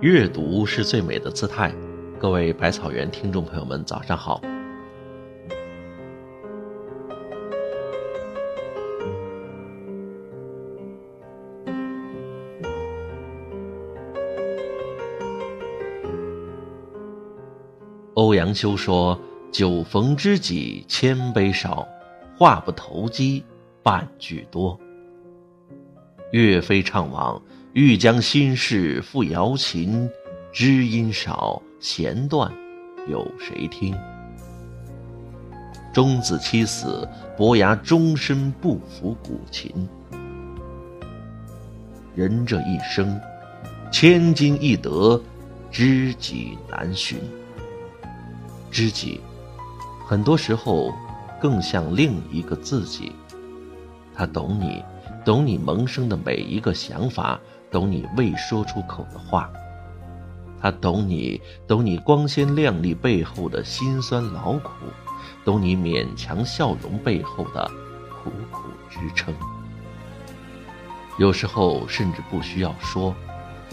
阅读是最美的姿态，各位百草园听众朋友们，早上好。欧阳修说：“酒逢知己千杯少，话不投机半句多。”岳飞怅惘。欲将心事付瑶琴，知音少，弦断，有谁听？钟子期死，伯牙终身不抚古琴。人这一生，千金易得，知己难寻。知己，很多时候更像另一个自己，他懂你，懂你萌生的每一个想法。懂你未说出口的话，他懂你，懂你光鲜亮丽背后的辛酸劳苦，懂你勉强笑容背后的苦苦支撑。有时候甚至不需要说，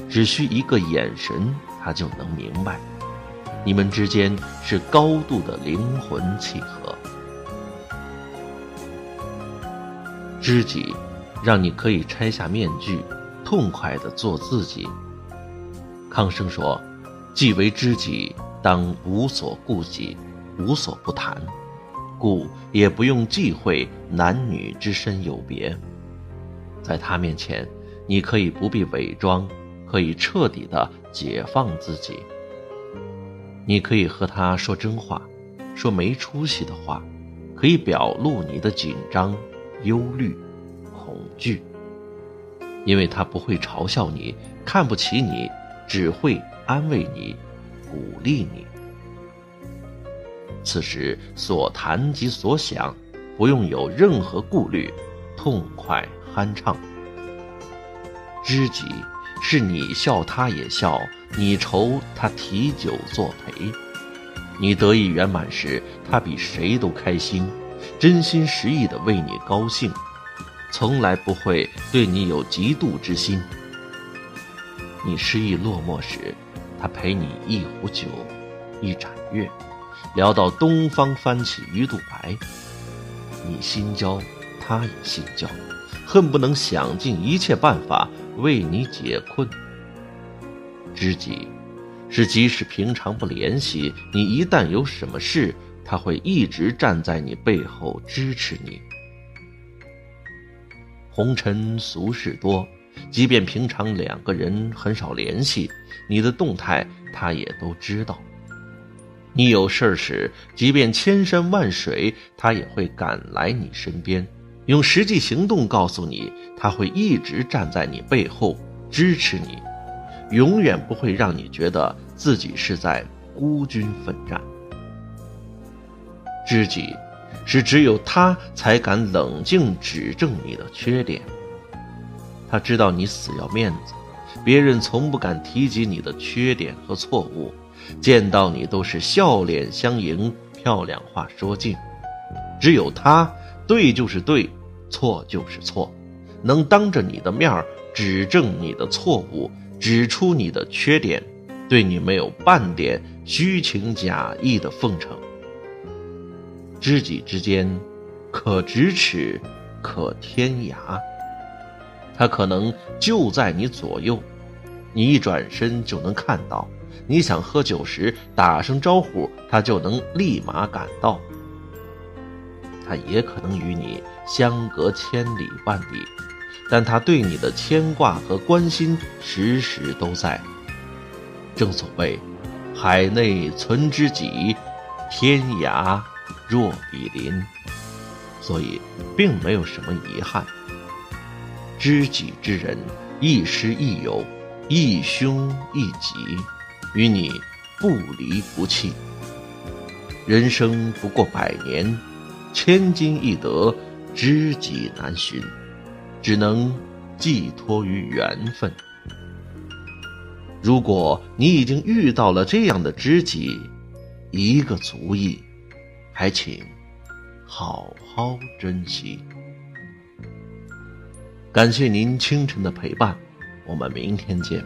只需一个眼神，他就能明白，你们之间是高度的灵魂契合。知己，让你可以拆下面具。痛快地做自己。康生说：“既为知己，当无所顾忌，无所不谈，故也不用忌讳男女之身有别。在他面前，你可以不必伪装，可以彻底的解放自己。你可以和他说真话，说没出息的话，可以表露你的紧张、忧虑、惧。”因为他不会嘲笑你，看不起你，只会安慰你，鼓励你。此时所谈及所想，不用有任何顾虑，痛快酣畅。知己是你笑他也笑，你愁他提酒作陪，你得意圆满时，他比谁都开心，真心实意的为你高兴。从来不会对你有嫉妒之心。你失意落寞时，他陪你一壶酒，一盏月，聊到东方翻起鱼肚白。你心焦，他也心焦，恨不能想尽一切办法为你解困。知己，是即使平常不联系，你一旦有什么事，他会一直站在你背后支持你。红尘俗事多，即便平常两个人很少联系，你的动态他也都知道。你有事儿时，即便千山万水，他也会赶来你身边，用实际行动告诉你，他会一直站在你背后支持你，永远不会让你觉得自己是在孤军奋战。知己。是只有他才敢冷静指正你的缺点。他知道你死要面子，别人从不敢提及你的缺点和错误，见到你都是笑脸相迎，漂亮话说尽。只有他，对就是对，错就是错，能当着你的面儿指正你的错误，指出你的缺点，对你没有半点虚情假意的奉承。知己之间，可咫尺，可天涯。他可能就在你左右，你一转身就能看到。你想喝酒时打声招呼，他就能立马赶到。他也可能与你相隔千里万里，但他对你的牵挂和关心时时都在。正所谓，海内存知己，天涯。若比邻，所以并没有什么遗憾。知己之人，亦师亦友，亦兄亦己，与你不离不弃。人生不过百年，千金易得，知己难寻，只能寄托于缘分。如果你已经遇到了这样的知己，一个足矣。还请好好珍惜。感谢您清晨的陪伴，我们明天见。